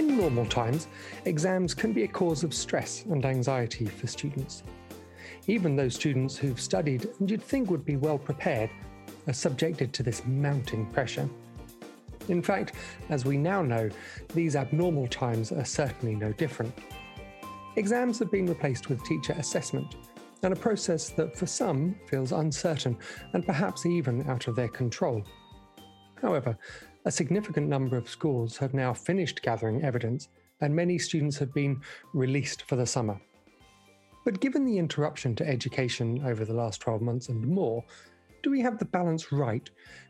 In normal times, exams can be a cause of stress and anxiety for students. Even those students who've studied and you'd think would be well prepared are subjected to this mounting pressure. In fact, as we now know, these abnormal times are certainly no different. Exams have been replaced with teacher assessment, and a process that for some feels uncertain and perhaps even out of their control. However, a significant number of schools have now finished gathering evidence, and many students have been released for the summer. But given the interruption to education over the last 12 months and more, do we have the balance right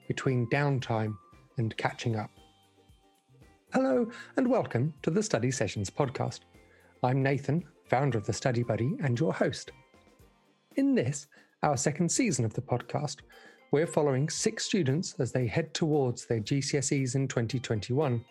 between downtime and catching up? Hello, and welcome to the Study Sessions podcast. I'm Nathan, founder of the Study Buddy, and your host. In this, our second season of the podcast, we're following six students as they head towards their GCSEs in 2021,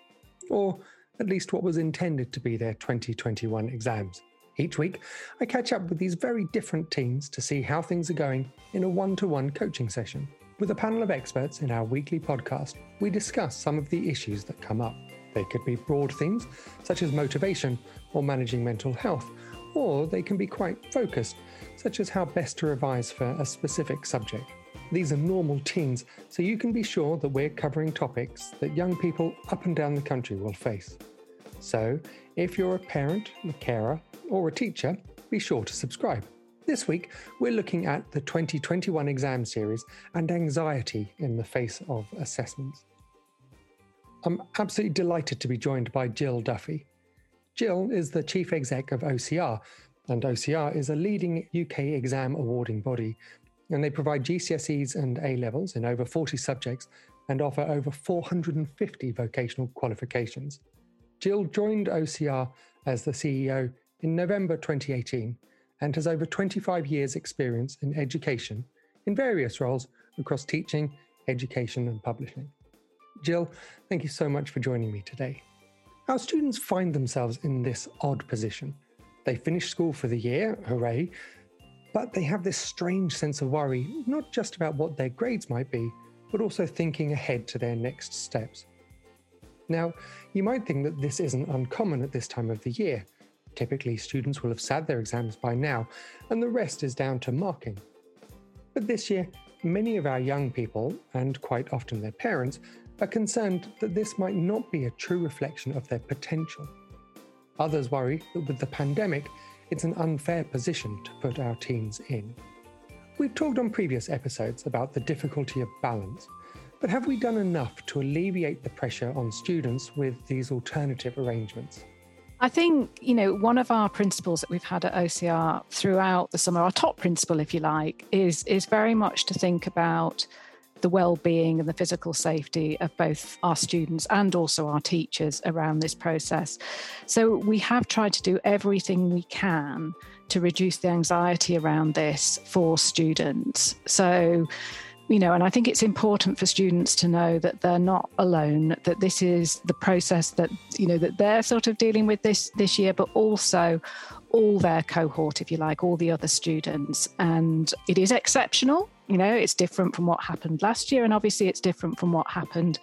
or at least what was intended to be their 2021 exams. Each week, I catch up with these very different teams to see how things are going in a one to one coaching session. With a panel of experts in our weekly podcast, we discuss some of the issues that come up. They could be broad themes, such as motivation or managing mental health, or they can be quite focused, such as how best to revise for a specific subject. These are normal teens, so you can be sure that we're covering topics that young people up and down the country will face. So, if you're a parent, a carer, or a teacher, be sure to subscribe. This week, we're looking at the 2021 exam series and anxiety in the face of assessments. I'm absolutely delighted to be joined by Jill Duffy. Jill is the chief exec of OCR, and OCR is a leading UK exam awarding body and they provide GCSEs and A levels in over 40 subjects and offer over 450 vocational qualifications. Jill joined OCR as the CEO in November 2018 and has over 25 years' experience in education in various roles across teaching, education, and publishing. Jill, thank you so much for joining me today. Our students find themselves in this odd position. They finish school for the year, hooray, but they have this strange sense of worry, not just about what their grades might be, but also thinking ahead to their next steps. Now, you might think that this isn't uncommon at this time of the year. Typically, students will have sat their exams by now, and the rest is down to marking. But this year, many of our young people, and quite often their parents, are concerned that this might not be a true reflection of their potential. Others worry that with the pandemic, it's an unfair position to put our teens in. We've talked on previous episodes about the difficulty of balance, but have we done enough to alleviate the pressure on students with these alternative arrangements? I think, you know, one of our principles that we've had at OCR throughout the summer, our top principle, if you like, is, is very much to think about the well-being and the physical safety of both our students and also our teachers around this process. So we have tried to do everything we can to reduce the anxiety around this for students. So you know, and I think it's important for students to know that they're not alone, that this is the process that, you know, that they're sort of dealing with this this year, but also all their cohort, if you like, all the other students. And it is exceptional you know, it's different from what happened last year, and obviously it's different from what happened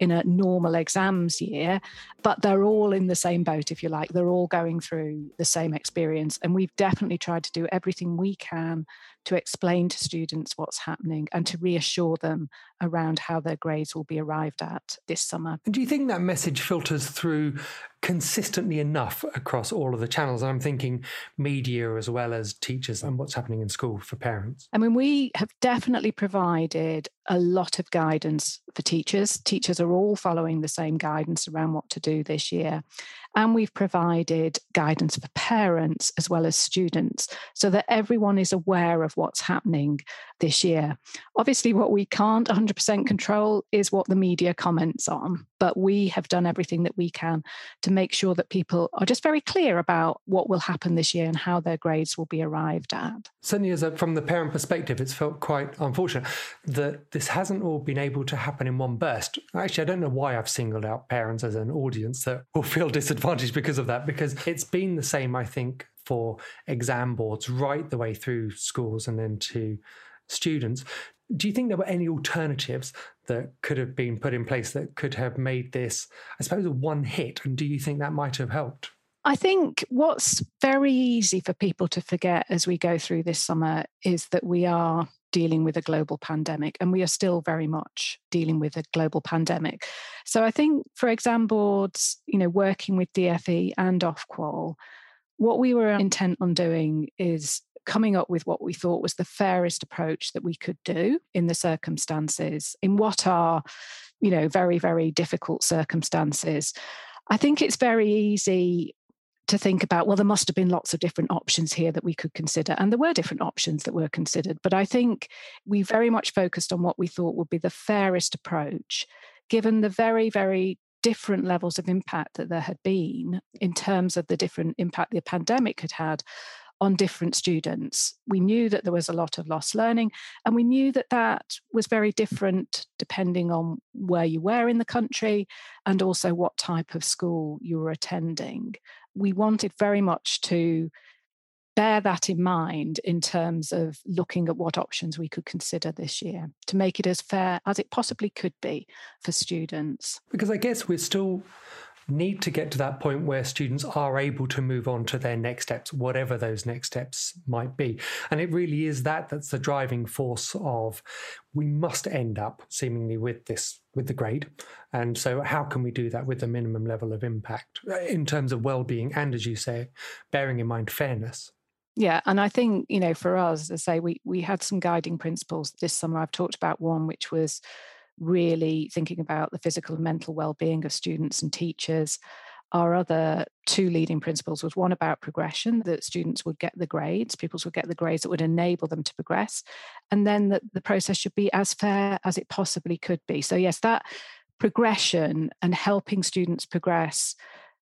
in a normal exams year, but they're all in the same boat, if you like. They're all going through the same experience. And we've definitely tried to do everything we can to explain to students what's happening and to reassure them around how their grades will be arrived at this summer. Do you think that message filters through consistently enough across all of the channels? I'm thinking media as well as teachers and what's happening in school for parents. I mean, we have definitely provided a lot of guidance for teachers. Teachers are all following the same guidance around what to do this year. And we've provided guidance for parents as well as students so that everyone is aware of what's happening this year. Obviously, what we can't 100% control is what the media comments on, but we have done everything that we can to make sure that people are just very clear about what will happen this year and how their grades will be arrived at. Certainly, as a, from the parent perspective, it's felt quite unfortunate that this hasn't all been able to happen in one burst. Actually, I don't know why I've singled out parents as an audience that will feel disadvantaged because of that, because it's been the same, I think, for exam boards right the way through schools and then to students. Do you think there were any alternatives that could have been put in place that could have made this, I suppose, a one hit? And do you think that might have helped? I think what's very easy for people to forget as we go through this summer is that we are dealing with a global pandemic and we are still very much dealing with a global pandemic. So I think for exam boards, you know, working with DFE and Ofqual, what we were intent on doing is coming up with what we thought was the fairest approach that we could do in the circumstances in what are you know very very difficult circumstances. I think it's very easy to think about well there must have been lots of different options here that we could consider and there were different options that were considered but i think we very much focused on what we thought would be the fairest approach given the very very different levels of impact that there had been in terms of the different impact the pandemic had had on different students. We knew that there was a lot of lost learning, and we knew that that was very different depending on where you were in the country and also what type of school you were attending. We wanted very much to bear that in mind in terms of looking at what options we could consider this year to make it as fair as it possibly could be for students. Because I guess we're still need to get to that point where students are able to move on to their next steps, whatever those next steps might be. And it really is that that's the driving force of we must end up seemingly with this with the grade. And so how can we do that with the minimum level of impact uh, in terms of well-being and as you say, bearing in mind fairness? Yeah, and I think you know, for us, as I say, we we had some guiding principles this summer. I've talked about one which was really thinking about the physical and mental well-being of students and teachers. Our other two leading principles was one about progression that students would get the grades pupils would get the grades that would enable them to progress and then that the process should be as fair as it possibly could be. So yes that progression and helping students progress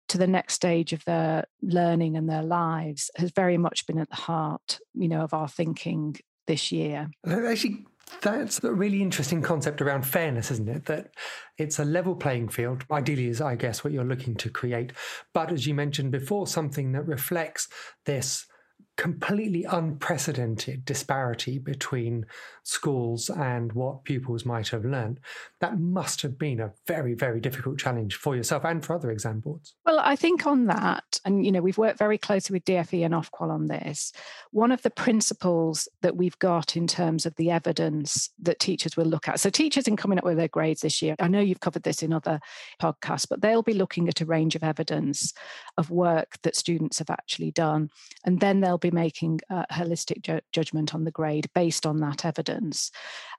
to the next stage of their learning and their lives has very much been at the heart you know of our thinking this year. Actually that's a really interesting concept around fairness, isn't it? That it's a level playing field, ideally, is, I guess, what you're looking to create. But as you mentioned before, something that reflects this completely unprecedented disparity between schools and what pupils might have learned. That must have been a very, very difficult challenge for yourself and for other exam boards. Well, I think on that, and you know, we've worked very closely with DFE and Ofqual on this. One of the principles that we've got in terms of the evidence that teachers will look at. So, teachers in coming up with their grades this year, I know you've covered this in other podcasts, but they'll be looking at a range of evidence of work that students have actually done. And then they'll be making a holistic ju- judgment on the grade based on that evidence.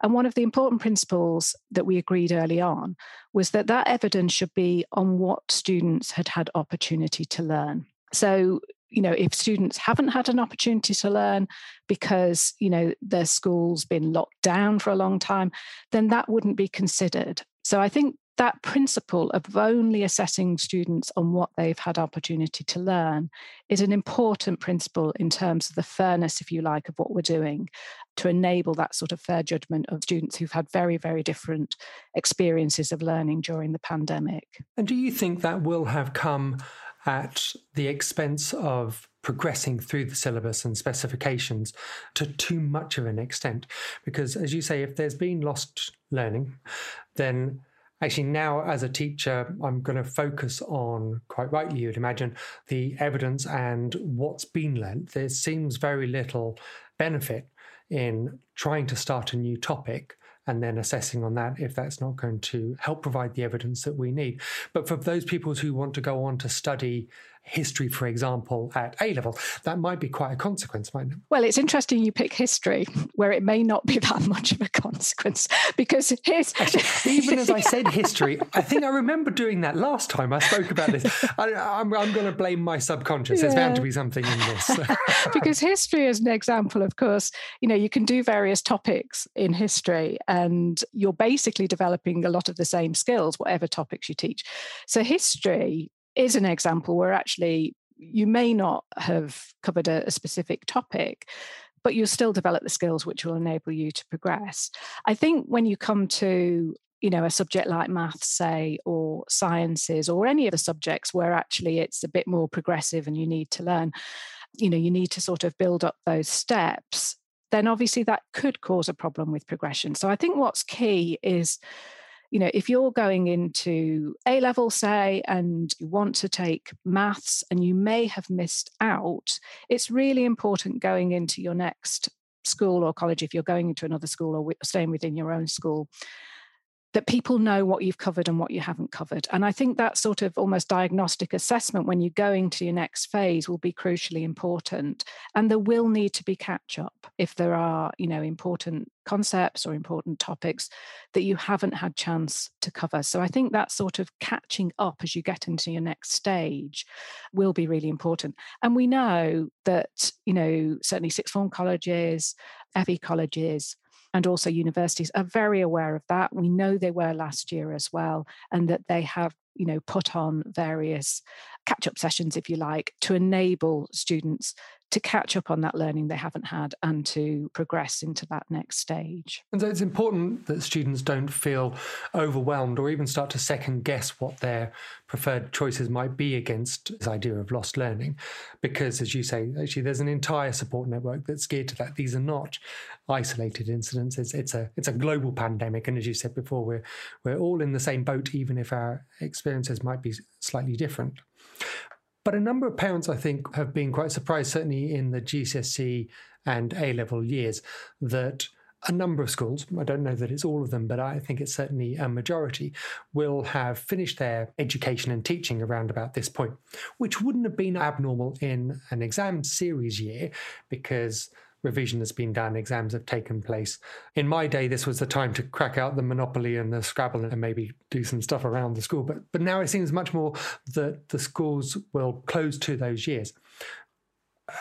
And one of the important principles that we agreed early on was that that evidence should be on what students had had opportunity to learn. So, you know, if students haven't had an opportunity to learn because, you know, their school's been locked down for a long time, then that wouldn't be considered. So I think that principle of only assessing students on what they've had opportunity to learn is an important principle in terms of the fairness, if you like, of what we're doing to enable that sort of fair judgment of students who've had very, very different experiences of learning during the pandemic. And do you think that will have come at the expense of progressing through the syllabus and specifications to too much of an extent? Because, as you say, if there's been lost learning, then Actually, now as a teacher, I'm going to focus on, quite rightly, you'd imagine, the evidence and what's been learnt. There seems very little benefit in trying to start a new topic and then assessing on that if that's not going to help provide the evidence that we need. But for those people who want to go on to study history, for example, at A level, that might be quite a consequence, mightn't it? Well, it's interesting you pick history where it may not be that much of a consequence because here's. Actually, even as I said history, I think I remember doing that last time I spoke about this. I, am going to blame my subconscious. Yeah. There's bound to be something in this. because history is an example, of course, you know, you can do various topics in history and you're basically developing a lot of the same skills, whatever topics you teach. So, history is an example where actually you may not have covered a, a specific topic, but you'll still develop the skills which will enable you to progress. I think when you come to you know a subject like maths say or sciences or any of the subjects where actually it's a bit more progressive and you need to learn you know you need to sort of build up those steps then obviously that could cause a problem with progression so i think what's key is you know, if you're going into A level, say, and you want to take maths and you may have missed out, it's really important going into your next school or college, if you're going into another school or staying within your own school, that people know what you've covered and what you haven't covered. And I think that sort of almost diagnostic assessment when you're going to your next phase will be crucially important. And there will need to be catch up if there are, you know, important concepts or important topics that you haven't had chance to cover. So I think that sort of catching up as you get into your next stage will be really important. And we know that, you know, certainly sixth form colleges, FE colleges, and also universities are very aware of that. We know they were last year as well, and that they have you know put on various catch up sessions if you like to enable students to catch up on that learning they haven't had and to progress into that next stage. And so it's important that students don't feel overwhelmed or even start to second guess what their preferred choices might be against this idea of lost learning. Because, as you say, actually, there's an entire support network that's geared to that. These are not isolated incidents. It's, it's a it's a global pandemic, and as you said before, we're we're all in the same boat, even if our experiences might be slightly different. But a number of parents, I think, have been quite surprised, certainly in the GCSE and A level years, that a number of schools, I don't know that it's all of them, but I think it's certainly a majority, will have finished their education and teaching around about this point, which wouldn't have been abnormal in an exam series year because revision has been done, exams have taken place. In my day, this was the time to crack out the Monopoly and the Scrabble and maybe do some stuff around the school. But but now it seems much more that the schools will close to those years.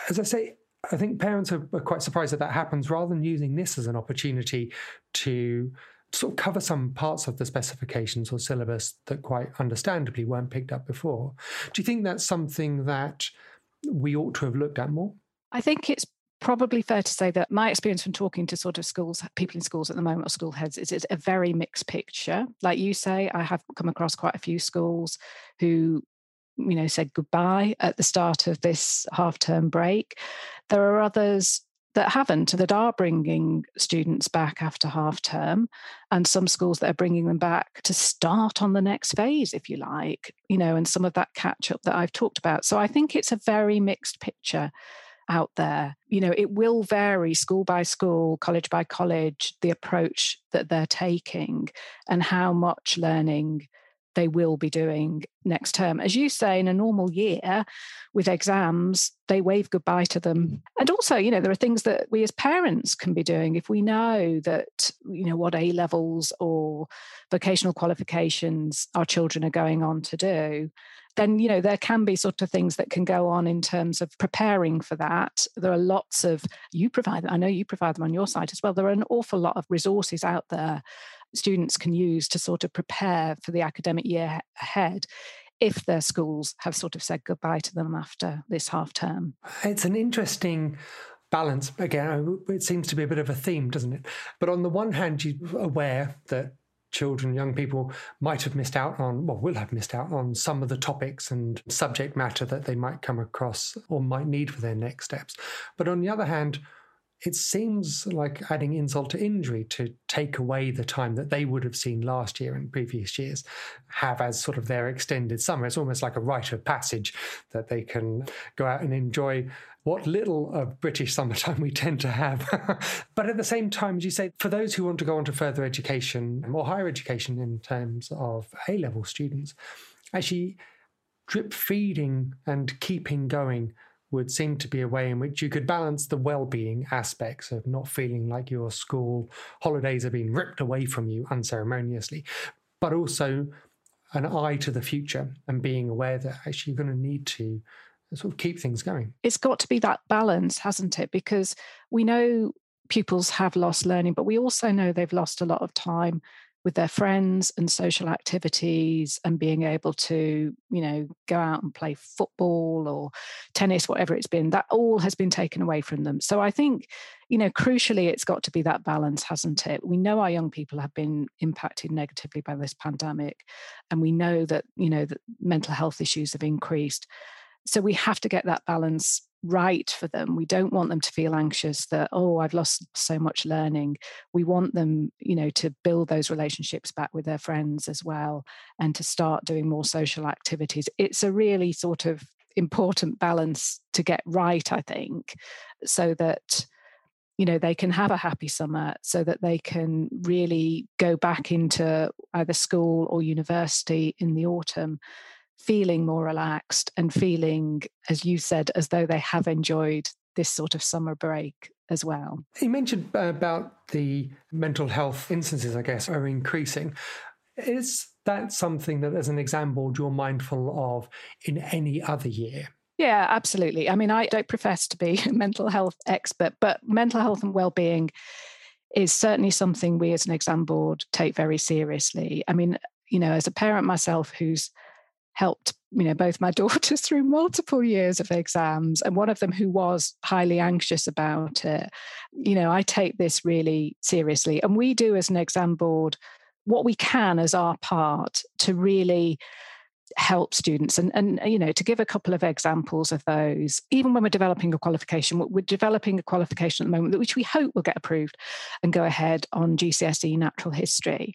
As I say, I think parents are, quite surprised that that happens rather than using this as an opportunity to sort of cover some parts of the specifications or syllabus that quite understandably weren't picked up before. Do you think that's something that we ought to have looked at more? I think it's probably fair to say that my experience from talking to sort of schools, people in schools at the moment, or school heads, is it's a very mixed picture. Like you say, I have come across quite a few schools who, you know, said goodbye at the start of this half term break. There are others that haven't, that are bringing students back after half term, and some schools that are bringing them back to start on the next phase, if you like, you know, and some of that catch up that I've talked about. So I think it's a very mixed picture out there. You know, it will vary school by school, college by college, the approach that they're taking and how much learning they will be doing next term. As you say, in a normal year with exams, they wave goodbye to them. And also, you know, there are things that we as parents can be doing if we know that, you know, what A levels or vocational qualifications our children are going on to do then you know there can be sort of things that can go on in terms of preparing for that. There are lots of you provide i know you provide them on your site as well there are an awful lot of resources out there students can use to sort of prepare for the academic year ahead if their schools have sort of said goodbye to them after this half term. It's an interesting balance. Again it seems to be a bit of a theme doesn't it? But on the one hand you're aware that children, young people might have missed out on, well, will have missed out on some of the topics and subject matter that they might come across or might need for their next steps. But on the other hand, it seems like adding insult to injury to take away the time that they would have seen last year and previous years have as sort of their extended summer. It's almost like a rite of passage that they can go out and enjoy what little of British summertime we tend to have. but at the same time, as you say, for those who want to go on to further education or higher education in terms of A level students, actually drip feeding and keeping going would seem to be a way in which you could balance the well-being aspects of not feeling like your school holidays are being ripped away from you unceremoniously, but also an eye to the future and being aware that actually you're going to need to sort of keep things going. It's got to be that balance, hasn't it? Because we know pupils have lost learning, but we also know they've lost a lot of time with their friends and social activities and being able to, you know, go out and play football or tennis, whatever it's been, that all has been taken away from them. So I think, you know, crucially, it's got to be that balance, hasn't it? We know our young people have been impacted negatively by this pandemic, and we know that, you know, that mental health issues have increased. So we have to get that balance right for them. We don't want them to feel anxious that, oh, I've lost so much learning. We want them, you know, to build those relationships back with their friends as well and to start doing more social activities. It's a really sort of important balance to get right, I think, so that you know they can have a happy summer so that they can really go back into either school or university in the autumn feeling more relaxed and feeling, as you said, as though they have enjoyed this sort of summer break as well. You mentioned uh, about the mental health instances, I guess, are increasing. Is that something that, as an exam board, you're mindful of in any other year? Yeah, absolutely. I mean, I don't profess to be a mental health expert, but mental health and well-being is certainly something we as an exam board take very seriously. I mean, you know, as a parent myself who's helped you know both my daughters through multiple years of exams and one of them who was highly anxious about it. You know i take this really seriously and we do as an exam board what we can as our part to really help students and and you know to give a couple of examples of those. Even when we're developing a qualification we're developing a qualification at the moment which we hope will get approved and go ahead on GCSE natural history.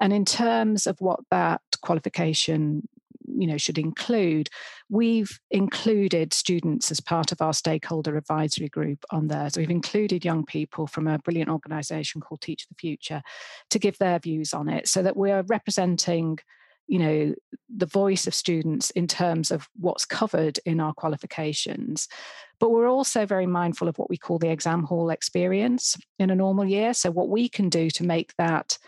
And in terms of what that qualification you know should include we've included students as part of our stakeholder advisory group on there. So we've included young people from a brilliant organization called teach the future to give their views on it so that we're representing you know the voice of students in terms of what's covered in our qualifications. But we're also very mindful of what we call the exam hall experience in a normal year. So what we can do to make that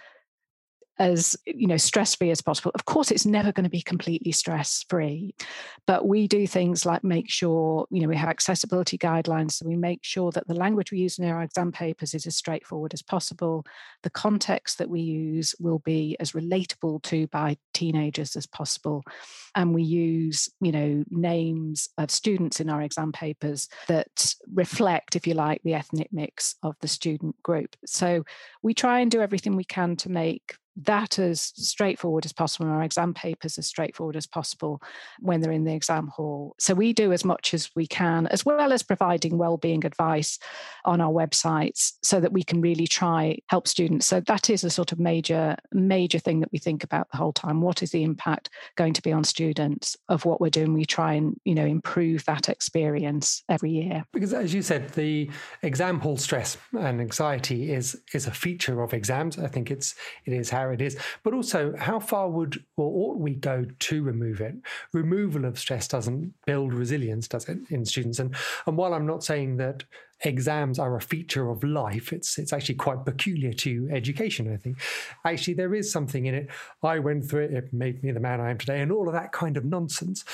as you know stress free as possible. Of course it's never going to be completely stress free but we do things like make sure you know we have accessibility guidelines. So we make sure that the language we use in our exam papers is as straightforward as possible. The context that we use will be as relatable to by teenagers as possible. And we use you know names of students in our exam papers that reflect if you like the ethnic mix of the student group. So we try and do everything we can to make that as straightforward as possible and our exam papers as straightforward as possible when they're in the exam hall. So we do as much as we can as well as providing well-being advice on our websites so that we can really try help students. So that is a sort of major major thing that we think about the whole time. What is the impact going to be on students of what we're doing? We try and you know improve that experience every year. Because as you said the exam hall stress and anxiety is is a feature of exams. I think it's it is how it is, but also how far would or ought we go to remove it? Removal of stress doesn't build resilience, does it, in students? And and while I'm not saying that exams are a feature of life, it's it's actually quite peculiar to education. I think actually there is something in it. I went through it; it made me the man I am today, and all of that kind of nonsense.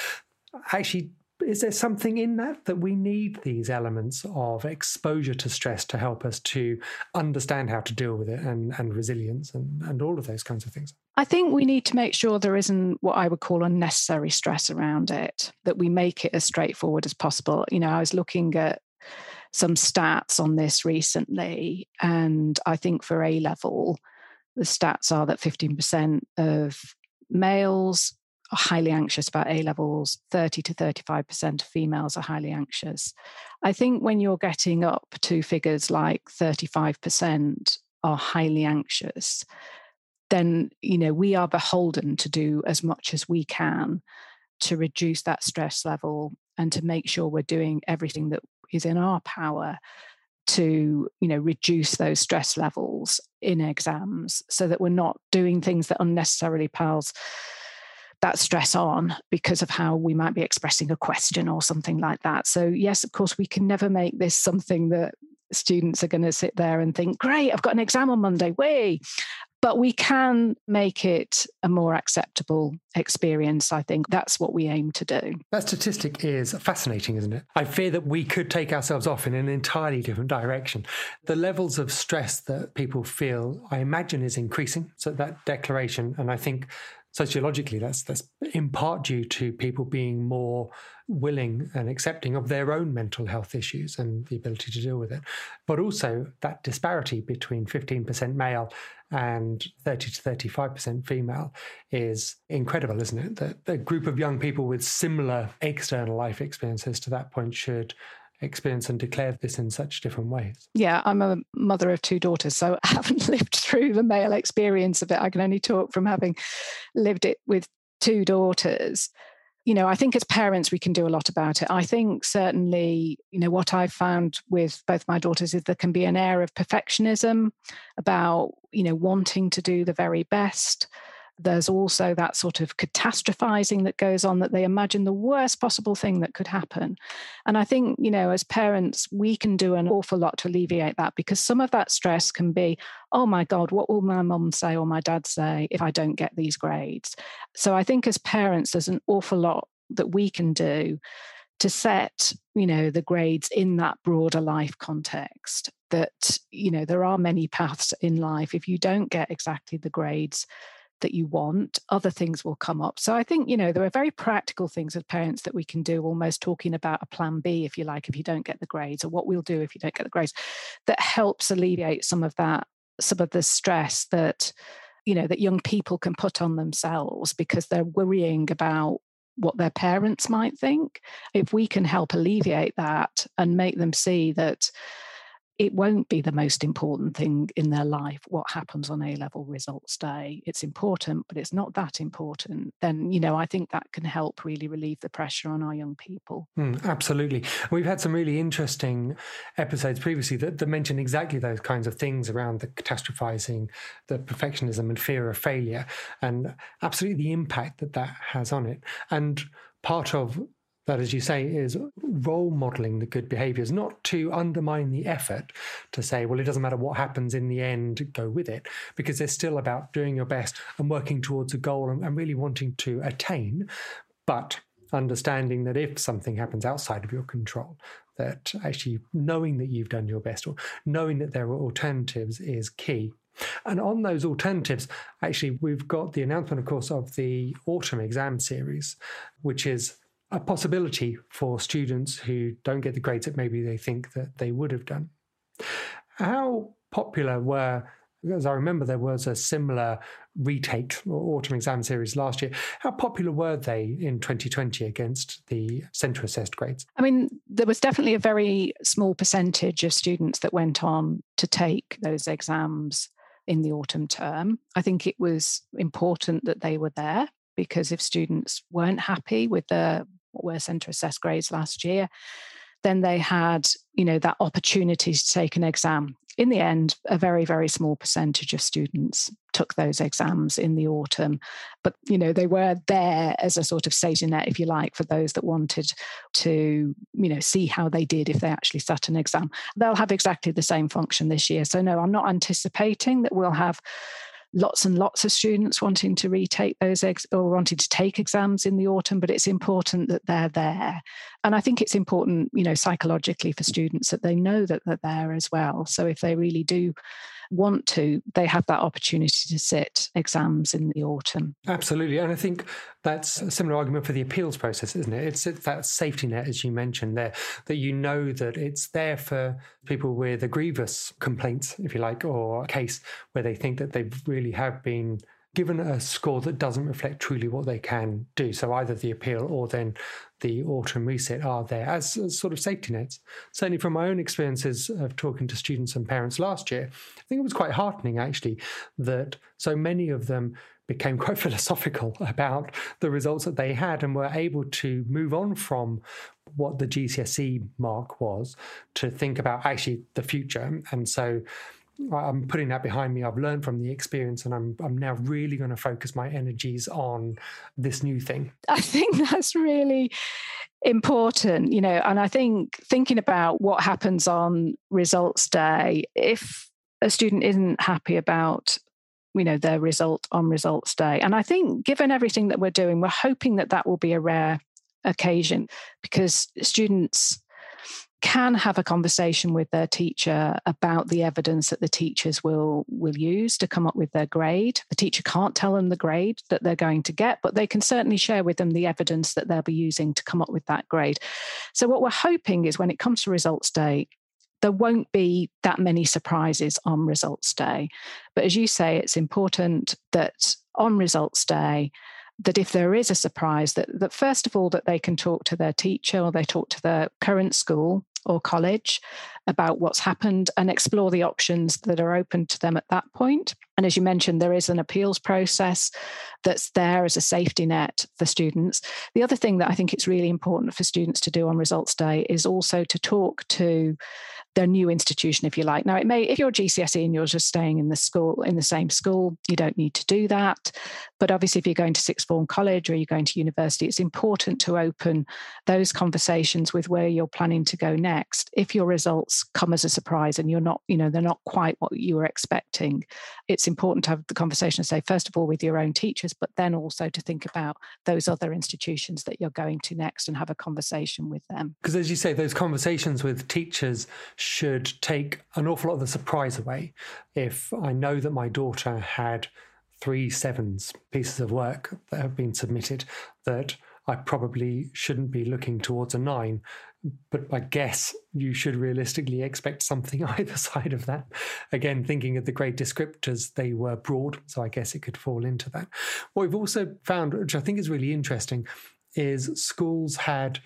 Actually is there something in that that we need these elements of exposure to stress to help us to understand how to deal with it and, and resilience and, and all of those kinds of things? I think we need to make sure there isn't what I would call unnecessary stress around it, that we make it as straightforward as possible. You know, I was looking at some stats on this recently, and I think for A level, the stats are that 15% of males are highly anxious about A levels, 30 to 35% of females are highly anxious. I think when you're getting up to figures like 35% are highly anxious, then you know we are beholden to do as much as we can to reduce that stress level and to make sure we're doing everything that is in our power to you know reduce those stress levels in exams so that we're not doing things that unnecessarily piles that stress on because of how we might be expressing a question or something like that. So, yes, of course, we can never make this something that students are going to sit there and think, great, I've got an exam on Monday, way. But we can make it a more acceptable experience. I think that's what we aim to do. That statistic is fascinating, isn't it? I fear that we could take ourselves off in an entirely different direction. The levels of stress that people feel, I imagine, is increasing. So, that declaration, and I think sociologically, that's that's in part due to people being more willing and accepting of their own mental health issues and the ability to deal with it. But also that disparity between 15% male and 30 to 35% female is incredible, isn't it? That a group of young people with similar external life experiences to that point should experience and declared this in such different ways. Yeah, I'm a mother of two daughters, so I haven't lived through the male experience of it. I can only talk from having lived it with two daughters. You know, I think as parents, we can do a lot about it. I think certainly, you know, what I've found with both my daughters is there can be an air of perfectionism about, you know, wanting to do the very best there's also that sort of catastrophizing that goes on that they imagine the worst possible thing that could happen. And I think, you know, as parents, we can do an awful lot to alleviate that because some of that stress can be, oh my God, what will my mum say or my dad say if I don't get these grades? So I think as parents, there's an awful lot that we can do to set you know the grades in that broader life context that you know there are many paths in life if you don't get exactly the grades that you want, other things will come up. So I think, you know, there are very practical things as parents that we can do, almost talking about a plan B, if you like, if you don't get the grades, or what we'll do if you don't get the grades, that helps alleviate some of that, some of the stress that, you know, that young people can put on themselves because they're worrying about what their parents might think. If we can help alleviate that and make them see that it won't be the most important thing in their life what happens on a level results day. It's important but it's not that important. Then you know i think that can help really relieve the pressure on our young people. Mm, absolutely. We've had some really interesting episodes previously that, that mention exactly those kinds of things around the catastrophizing the perfectionism and fear of failure and absolutely the impact that that has on it. And part of that, as you say, is role modeling the good behaviors, not to undermine the effort to say, well, it doesn't matter what happens in the end, go with it, because it's still about doing your best and working towards a goal and, and really wanting to attain, but understanding that if something happens outside of your control, that actually knowing that you've done your best or knowing that there are alternatives is key. And on those alternatives, actually, we've got the announcement, of course, of the autumn exam series, which is a possibility for students who don't get the grades that maybe they think that they would have done. How popular were, as I remember, there was a similar retake or autumn exam series last year. How popular were they in 2020 against the centre assessed grades? I mean, there was definitely a very small percentage of students that went on to take those exams in the autumn term. I think it was important that they were there because if students weren't happy with the were centre assessed grades last year, then they had, you know, that opportunity to take an exam. In the end, a very, very small percentage of students took those exams in the autumn. But, you know, they were there as a sort of safety net, if you like, for those that wanted to, you know, see how they did if they actually sat an exam. They'll have exactly the same function this year. So, no, I'm not anticipating that we'll have lots and lots of students wanting to retake those ex- or wanting to take exams in the autumn, but it's important that they're there. And I think it's important, you know, psychologically for students that they know that they're there as well. So if they really do want to, they have that opportunity to sit exams in the autumn. Absolutely. And I think that's a similar argument for the appeals process, isn't it? It's, that safety net, as you mentioned there, that you know that it's there for people with a grievous complaint, if you like, or a case where they think that they really have been given a score that doesn't reflect truly what they can do. So either the appeal or then the autumn reset are there as, as, sort of safety nets. Certainly from my own experiences of talking to students and parents last year, I think it was quite heartening actually that so many of them became quite philosophical about the results that they had and were able to move on from what the GCSE mark was to think about actually the future. And so I'm putting that behind me. I've learned from the experience, and I'm I'm now really going to focus my energies on this new thing. I think that's really important, you know, and I think thinking about what happens on results day, if a student isn't happy about you know their result on results day and i think given everything that we're doing we're hoping that that will be a rare occasion because students can have a conversation with their teacher about the evidence that the teachers will will use to come up with their grade. The teacher can't tell them the grade that they're going to get but they can certainly share with them the evidence that they'll be using to come up with that grade. So what we're hoping is when it comes to results day there won't be that many surprises on results day. But as you say it's important that on results day that if there is a surprise that, that first of all that they can talk to their teacher or they talk to their current school or college about what's happened and explore the options that are open to them at that point. And as you mentioned, there is an appeals process that's there as a safety net for students. The other thing that I think it's really important for students to do on results day is also to talk to their new institution, if you like. Now, it may, if you're GCSE and you're just staying in the school, in the same school, you don't need to do that. But obviously, if you're going to sixth form college or you're going to university, it's important to open those conversations with where you're planning to go next. If your results come as a surprise and you're not, you know, they're not quite what you were expecting, it's important to have the conversation, say, first of all, with your own teachers, but then also to think about those other institutions that you're going to next and have a conversation with them. Because as you say, those conversations with teachers should take an awful lot of the surprise away. If I know that my daughter had three sevens pieces of work that have been submitted, that I probably shouldn't be looking towards a nine. But I guess you should realistically expect something either side of that. Again, thinking of the grade descriptors, they were broad, so I guess it could fall into that. What we've also found, which I think is really interesting, is schools had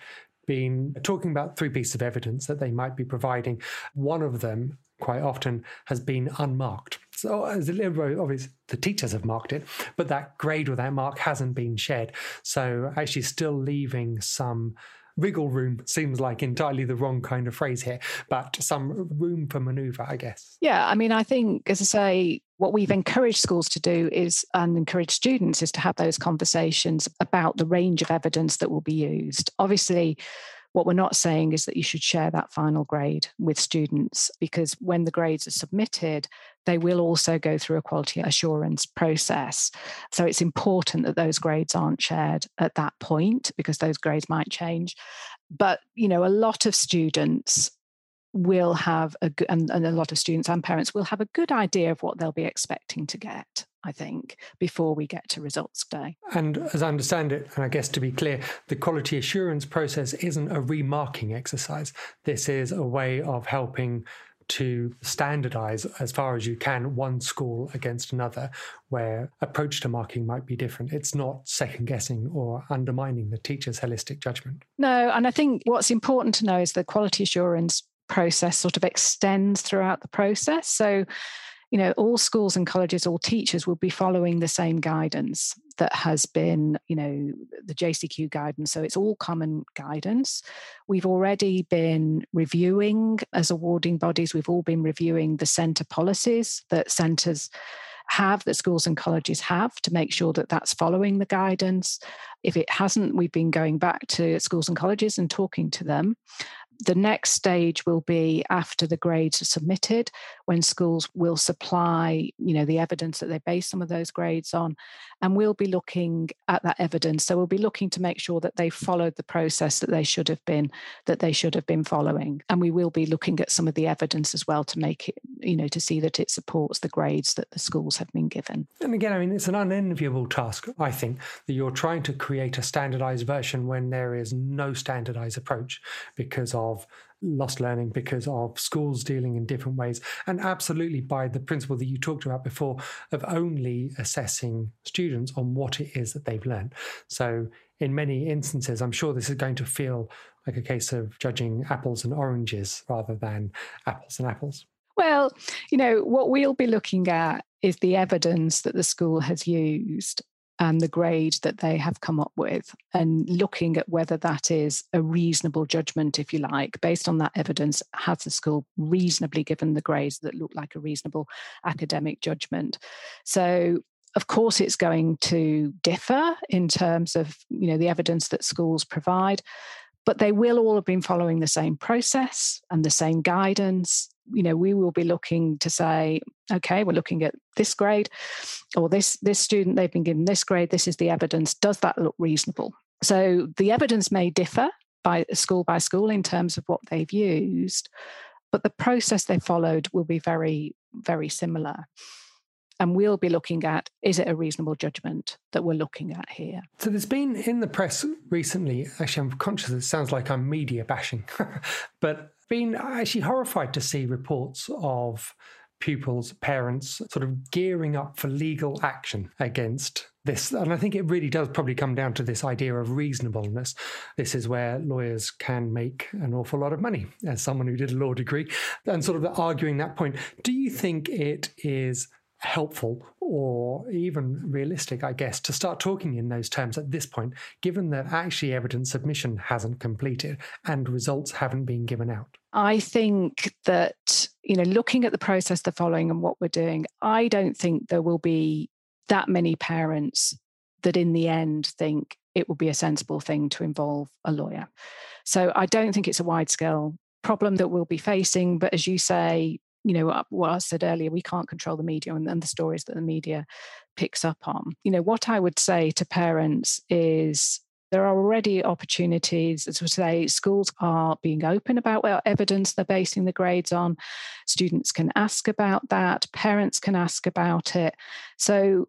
been talking about three pieces of evidence that they might be providing. One of them, quite often, has been unmarked. So, as a little obvious, the teachers have marked it, but that grade or that mark hasn't been shared. So, actually, still leaving some wriggle room seems like entirely the wrong kind of phrase here, but some room for maneuver, I guess. Yeah, I mean, I think, as I say, what we've encouraged schools to do is, and encourage students, is to have those conversations about the range of evidence that will be used. Obviously, what we're not saying is that you should share that final grade with students because when the grades are submitted, they will also go through a quality assurance process. So it's important that those grades aren't shared at that point because those grades might change. But, you know, a lot of students will have a good, and, and a lot of students and parents will have a good idea of what they'll be expecting to get. I think, before we get to results day. And as I understand it, and I guess to be clear, the quality assurance process isn't a remarking exercise. This is a way of helping to standardize as far as you can one school against another where approach to marking might be different. It's not second guessing or undermining the teacher's holistic judgment. No and i think what's important to know is the quality assurance process sort of extends throughout the process. So you know all schools and colleges all teachers will be following the same guidance that has been you know the jcq guidance. So it's all common guidance. We've already been reviewing as awarding bodies. We've all been reviewing the centre policies that centres have that schools and colleges have to make sure that that's following the guidance. If it hasn't we've been going back to schools and colleges and talking to them the next stage will be after the grades are submitted when schools will supply you know the evidence that they base some of those grades on and we'll be looking at that evidence. So we'll be looking to make sure that they followed the process that they should have been that they should have been following and we will be looking at some of the evidence as well to make it you know to see that it supports the grades that the schools have been given and again i mean it's an unenviable task i think that you're trying to create a standardized version when there is no standardized approach because of lost learning because of schools dealing in different ways. And absolutely by the principle that you talked about before of only assessing students on what it is that they've learned. So in many instances, I'm sure this is going to feel like a case of judging apples and oranges rather than apples and apples. Well, you know, what we'll be looking at is the evidence that the school has used and the grade that they have come up with and looking at whether that is a reasonable judgment if you like based on that evidence has the school reasonably given the grades that look like a reasonable academic judgment? So of course it's going to differ in terms of you know the evidence that schools provide but they will all have been following the same process and the same guidance. You know we will be looking to say okay we're looking at this grade or this this student they've been given this grade this is the evidence. Does that look reasonable? So the evidence may differ by school by school in terms of what they've used but the process they followed will be very very similar and we'll be looking at is it a reasonable judgment that we're looking at here so there's been in the press recently actually i'm conscious it sounds like i'm media bashing but been actually horrified to see reports of pupils, parents sort of gearing up for legal action against this. And I think it really does probably come down to this idea of reasonableness. This is where lawyers can make an awful lot of money, as someone who did a law degree, and sort of arguing that point. Do you think it is helpful or even realistic, I guess, to start talking in those terms at this point, given that actually evidence submission hasn't completed and results haven't been given out? I think that, you know, looking at the process they're following and what we're doing, I don't think there will be that many parents that in the end think it will be a sensible thing to involve a lawyer. So I don't think it's a wide scale problem that we'll be facing. But as you say, you know uh, what I said earlier, we can't control the media and, and the stories that the media picks up on. You know, what I would say to parents is there are already opportunities, as we say, schools are being open about what evidence they're basing the grades on. Students can ask about that, parents can ask about it. So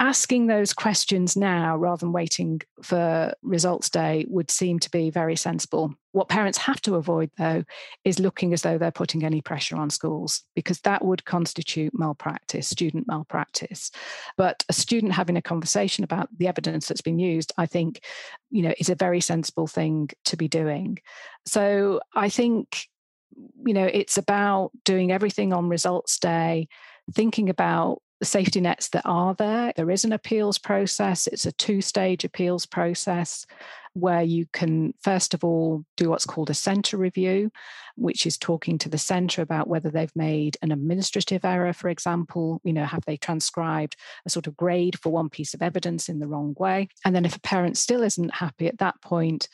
asking those questions now rather than waiting for results day would seem to be very sensible. What parents have to avoid, though, is looking as though they're putting any pressure on schools, because that would constitute malpractice, student malpractice. But a student having a conversation about the evidence that's been used, I think, you know, is a very sensible thing to be doing. So I think, you know, it's about doing everything on results day, thinking about the safety nets that are there. There is an appeals process, it's a two stage appeals process where you can, first of all, do what's called a centre review, which is talking to the centre about whether they've made an administrative error, for example. You know, have they transcribed a sort of grade for one piece of evidence in the wrong way? And then if a parent still isn't happy at that point,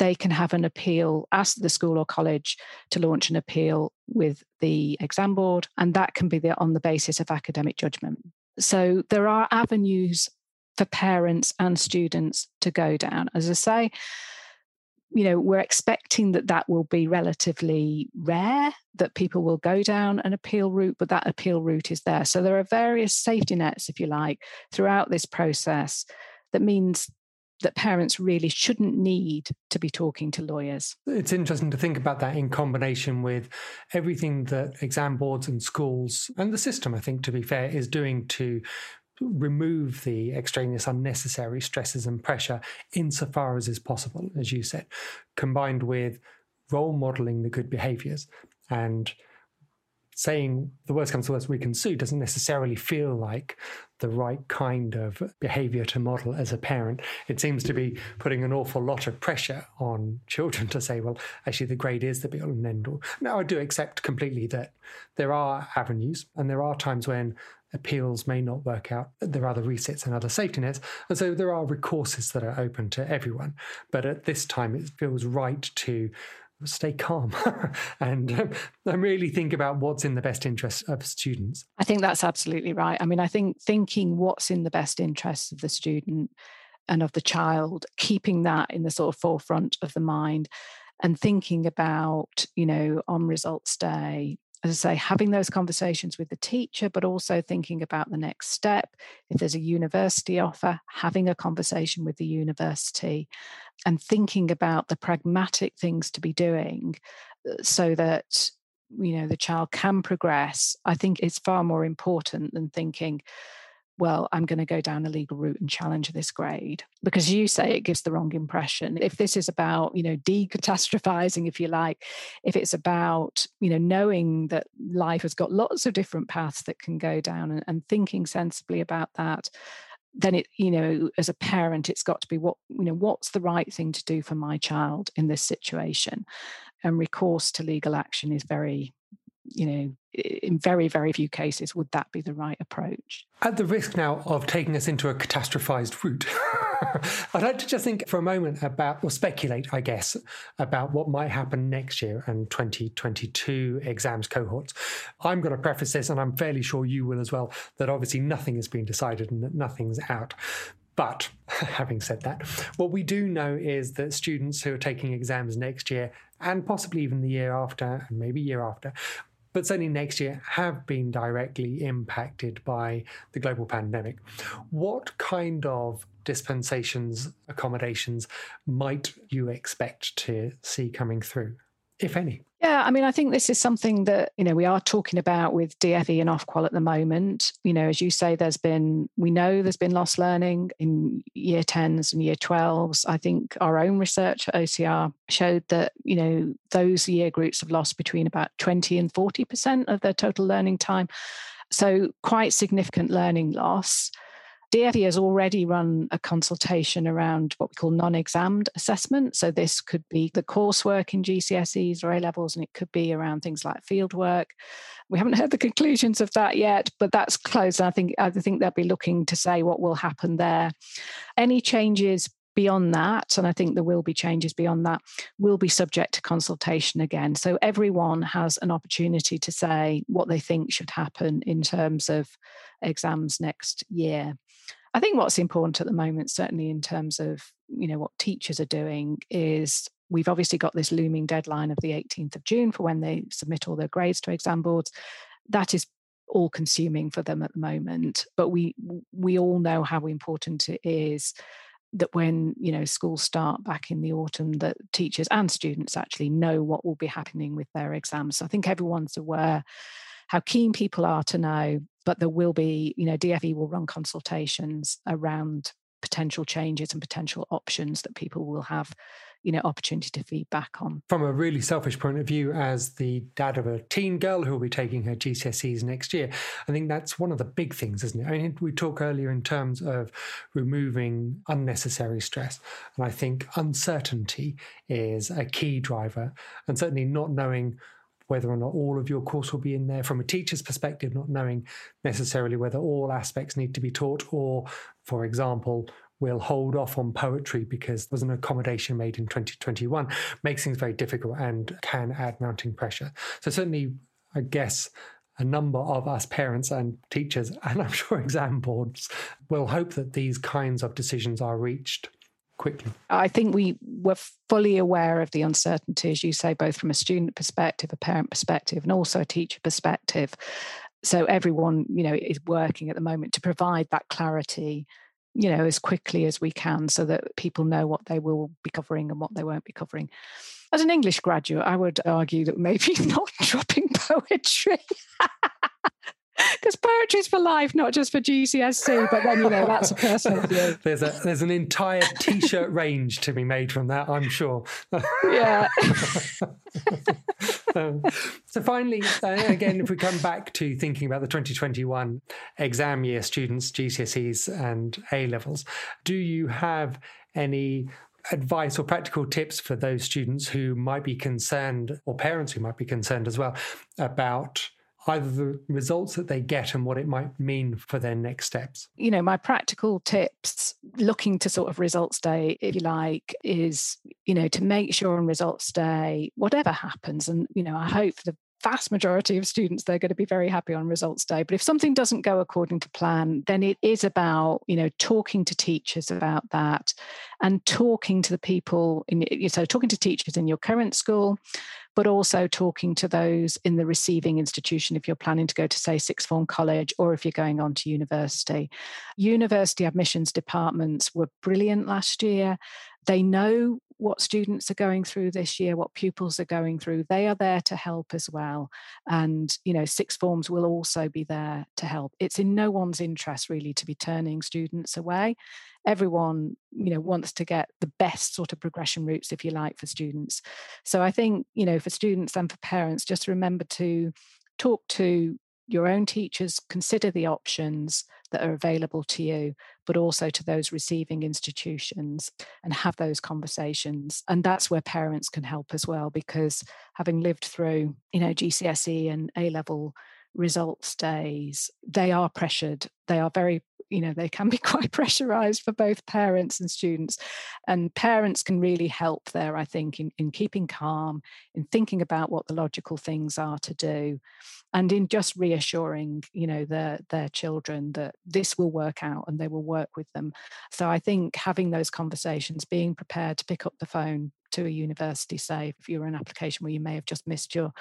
they can have an appeal, ask the school or college to launch an appeal with the exam board, and that can be the, on the basis of academic judgment. So there are avenues for parents and students to go down. As I say, you know, we're expecting that that will be relatively rare, that people will go down an appeal route, but that appeal route is there. So there are various safety nets, if you like, throughout this process that means that parents really shouldn't need to be talking to lawyers. It's interesting to think about that in combination with everything that exam boards and schools and the system, I think, to be fair, is doing to remove the extraneous unnecessary stresses and pressure insofar as is possible, as you said, combined with role modeling the good behaviors and saying the worst comes to worst, we can sue doesn't necessarily feel like the right kind of behavior to model as a parent. It seems to be putting an awful lot of pressure on children to say, well, actually, the grade is the be all and end all. Now, I do accept completely that there are avenues and there are times when appeals may not work out. There are other resets and other safety nets. And so there are recourses that are open to everyone. But at this time, it feels right to stay calm and um, really think about what's in the best interest of students. I think that's absolutely right. I mean, I think thinking what's in the best interest of the student and of the child, keeping that in the sort of forefront of the mind and thinking about, you know, on results day, as I say, having those conversations with the teacher, but also thinking about the next step. If there's a university offer, having a conversation with the university and thinking about the pragmatic things to be doing uh, so that you know the child can progress i think it's far more important than thinking well, I'm going to go down a legal route and challenge this grade because you say it gives the wrong impression. If this is about, you know, decatastrophizing, if you like, if it's about, you know, knowing that life has got lots of different paths that can go down and, and thinking sensibly about that, then it, you know, as a parent, it's got to be what, you know, what's the right thing to do for my child in this situation? And recourse to legal action is very you know, in very, very few cases would that be the right approach. At the risk now of taking us into a catastrophized route, I'd like to just think for a moment about, or speculate, I guess, about what might happen next year and 2022 exams cohorts. I'm going to preface this, and I'm fairly sure you will as well, that obviously nothing has been decided and that nothing's out. But having said that, what we do know is that students who are taking exams next year and possibly even the year after, and maybe year after, but certainly next year have been directly impacted by the global pandemic. What kind of dispensations, accommodations might you expect to see coming through, if any? Yeah, I mean, I think this is something that, you know, we are talking about with DFE and Ofqual at the moment. You know, as you say, there's been, we know there's been lost learning in year 10s and year 12s. I think our own research at OCR showed that, you know, those year groups have lost between about 20 and 40% of their total learning time. So quite significant learning loss. DFE has already run a consultation around what we call non examined assessment. So, this could be the coursework in GCSEs or A levels, and it could be around things like fieldwork. We haven't heard the conclusions of that yet, but that's closed. And I think, I think they'll be looking to say what will happen there. Any changes beyond that, and I think there will be changes beyond that, will be subject to consultation again. So everyone has an opportunity to say what they think should happen in terms of exams next year. I think what's important at the moment, certainly in terms of you know what teachers are doing, is we've obviously got this looming deadline of the 18th of June for when they submit all their grades to exam boards. That is all consuming for them at the moment, but we we all know how important it is that when you know schools start back in the autumn that teachers and students actually know what will be happening with their exams. So i think everyone's aware how keen people are to know but there will be, you know, DFE will run consultations around potential changes and potential options that people will have you know opportunity to feedback on. From a really selfish point of view as the dad of a teen girl who will be taking her gcse's next year i think that's one of the big things isn't it? I mean we talk earlier in terms of removing unnecessary stress and i think uncertainty is a key driver and certainly not knowing whether or not all of your course will be in there from a teacher's perspective, not knowing necessarily whether all aspects need to be taught, or, for example, we'll hold off on poetry because there's an accommodation made in 2021, makes things very difficult and can add mounting pressure. So, certainly, I guess a number of us parents and teachers, and I'm sure exam boards, will hope that these kinds of decisions are reached quickly? I think we were fully aware of the uncertainty, as you say, both from a student perspective, a parent perspective, and also a teacher perspective. So everyone, you know, is working at the moment to provide that clarity, you know, as quickly as we can so that people know what they will be covering and what they won't be covering. As an English graduate, I would argue that maybe not dropping poetry because poetry's for life, not just for GCSE. But then you know that's a personal view. There's a there's an entire T-shirt range to be made from that, I'm sure. yeah. um, so finally, uh, again, if we come back to thinking about the 2021 exam year, students, GCSEs and A levels, do you have any advice or practical tips for those students who might be concerned, or parents who might be concerned as well, about either the results that they get and what it might mean for their next steps? You know, my practical tips looking to sort of results day, if you like, is, you know, to make sure on results day, whatever happens, and, you know, I hope the vast majority of students they're going to be very happy on results day but if something doesn't go according to plan then it is about you know talking to teachers about that and talking to the people in so talking to teachers in your current school but also talking to those in the receiving institution if you're planning to go to, say, sixth form college or if you're going on to university. University admissions departments were brilliant last year. They know what students are going through this year, what pupils are going through. They are there to help as well. And, you know, sixth forms will also be there to help. It's in no one's interest really to be turning students away. Everyone, you know, wants to get the best sort of progression routes, if you like, for students. So I think, you know, for students and for parents, just remember to talk to your own teachers, consider the options that are available to you, but also to those receiving institutions and have those conversations. And that's where parents can help as well, because having lived through, you know, GCSE and A level results days, they are pressured. They are very you know they can be quite pressurized for both parents and students and parents can really help there i think in, in keeping calm in thinking about what the logical things are to do and in just reassuring you know their their children that this will work out and they will work with them. So i think having those conversations being prepared to pick up the phone to a university, say, if you're an application where you may have just missed your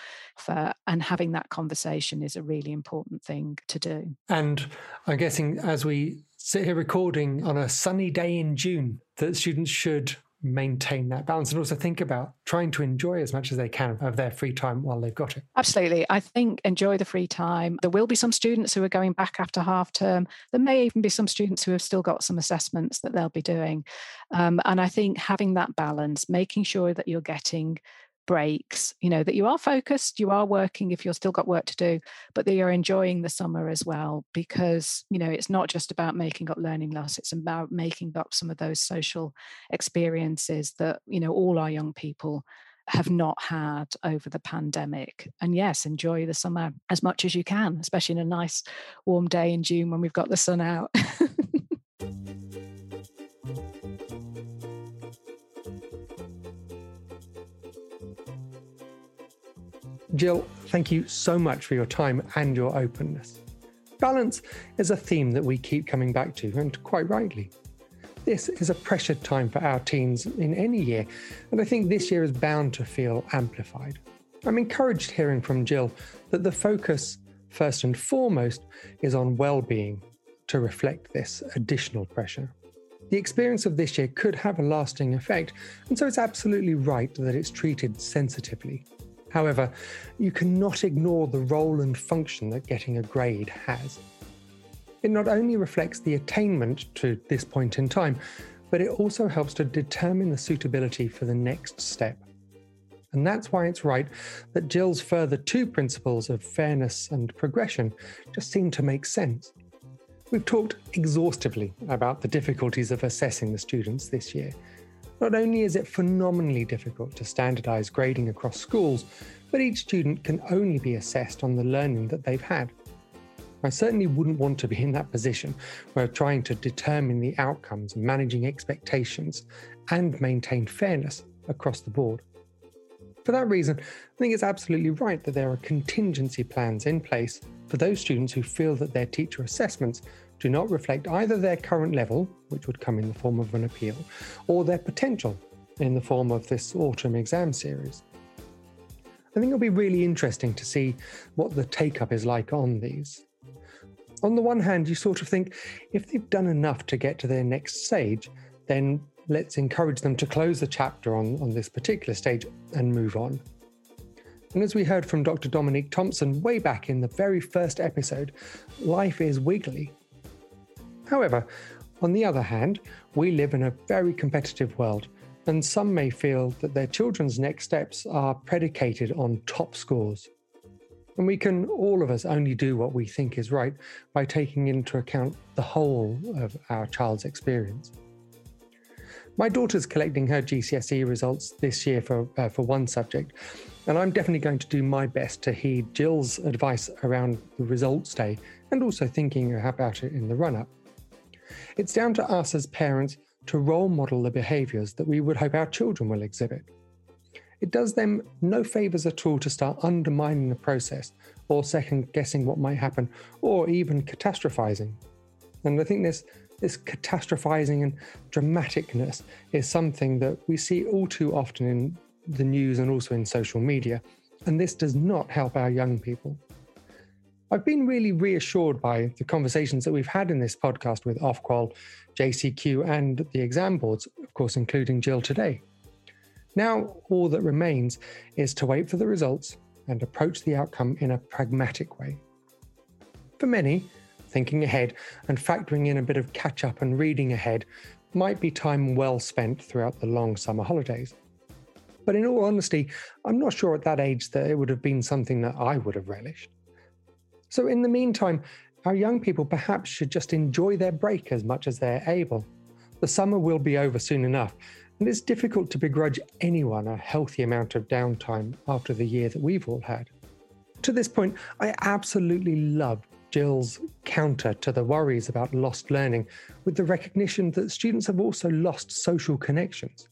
and having that conversation is a really important thing to do. And I'm guessing as we sit here recording on a sunny day in June, that students should maintain that balance and also think about trying to enjoy as much as they can of their free time while they've got it. Absolutely. I think enjoy the free time. There will be some students who are going back after half term. There may even be some students who have still got some assessments that they'll be doing. Um, and I think having that balance, making sure that you're getting breaks you know that you are focused you are working if you've still got work to do but that you're enjoying the summer as well because you know it's not just about making up learning loss it's about making up some of those social experiences that you know all our young people have not had over the pandemic. And yes enjoy the summer as much as you can especially in a nice warm day in june when we've got the sun out Jill, thank you so much for your time and your openness. Balance is a theme that we keep coming back to, and quite rightly. This is a pressured time for our teens in any year, and I think this year is bound to feel amplified. I'm encouraged hearing from Jill that the focus, first and foremost, is on well-being to reflect this additional pressure. The experience of this year could have a lasting effect, and so it's absolutely right that it's treated sensitively However, you cannot ignore the role and function that getting a grade has. It not only reflects the attainment to this point in time, but it also helps to determine the suitability for the next step. And that's why it's right that Jill's further two principles of fairness and progression just seem to make sense. We've talked exhaustively about the difficulties of assessing the students this year, not only is it phenomenally difficult to standardise grading across schools, but each student can only be assessed on the learning that they've had. I certainly wouldn't want to be in that position where trying to determine the outcomes, managing expectations, and maintain fairness across the board. For that reason, I think it's absolutely right that there are contingency plans in place for those students who feel that their teacher assessments do not reflect either their current level, which would come in the form of an appeal, or their potential in the form of this autumn exam series. I think it'll be really interesting to see what the take up is like on these. On the one hand, you sort of think if they've done enough to get to their next stage, then let's encourage them to close the chapter on, on this particular stage and move on. And as we heard from Dr. Dominique Thompson way back in the very first episode, life is wiggly However, on the other hand, we live in a very competitive world, and some may feel that their children's next steps are predicated on top scores. And we can, all of us, only do what we think is right by taking into account the whole of our child's experience. My daughter's collecting her GCSE results this year for, uh, for one subject, and I'm definitely going to do my best to heed Jill's advice around the results day and also thinking about it in the run up. It's down to us as parents to role model the behaviours that we would hope our children will exhibit. It does them no favours at all to start undermining the process or second guessing what might happen or even catastrophizing. And I think this, this catastrophizing and dramaticness is something that we see all too often in the news and also in social media. And this does not help our young people. I've been really reassured by the conversations that we've had in this podcast with Ofqual, JCQ, and the exam boards, of course, including Jill today. Now, all that remains is to wait for the results and approach the outcome in a pragmatic way. For many, thinking ahead and factoring in a bit of catch up and reading ahead might be time well spent throughout the long summer holidays. But in all honesty, I'm not sure at that age that it would have been something that I would have relished. So, in the meantime, our young people perhaps should just enjoy their break as much as they're able. The summer will be over soon enough, and it's difficult to begrudge anyone a healthy amount of downtime after the year that we've all had. To this point, I absolutely love Jill's counter to the worries about lost learning with the recognition that students have also lost social connections.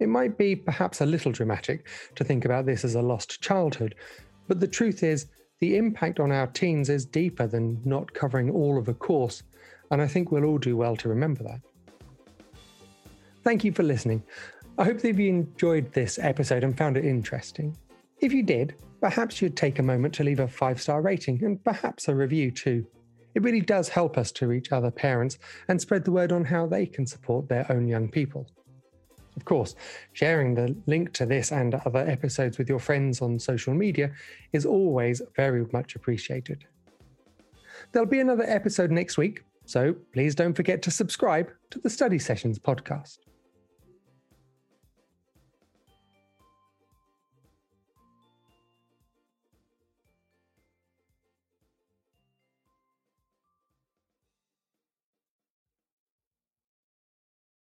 It might be perhaps a little dramatic to think about this as a lost childhood, but the truth is, the impact on our teens is deeper than not covering all of a course, and I think we'll all do well to remember that. Thank you for listening. I hope that you enjoyed this episode and found it interesting. If you did, perhaps you'd take a moment to leave a five star rating and perhaps a review too. It really does help us to reach other parents and spread the word on how they can support their own young people. Of course, sharing the link to this and other episodes with your friends on social media is always very much appreciated. There'll be another episode next week, so please don't forget to subscribe to the Study Sessions podcast.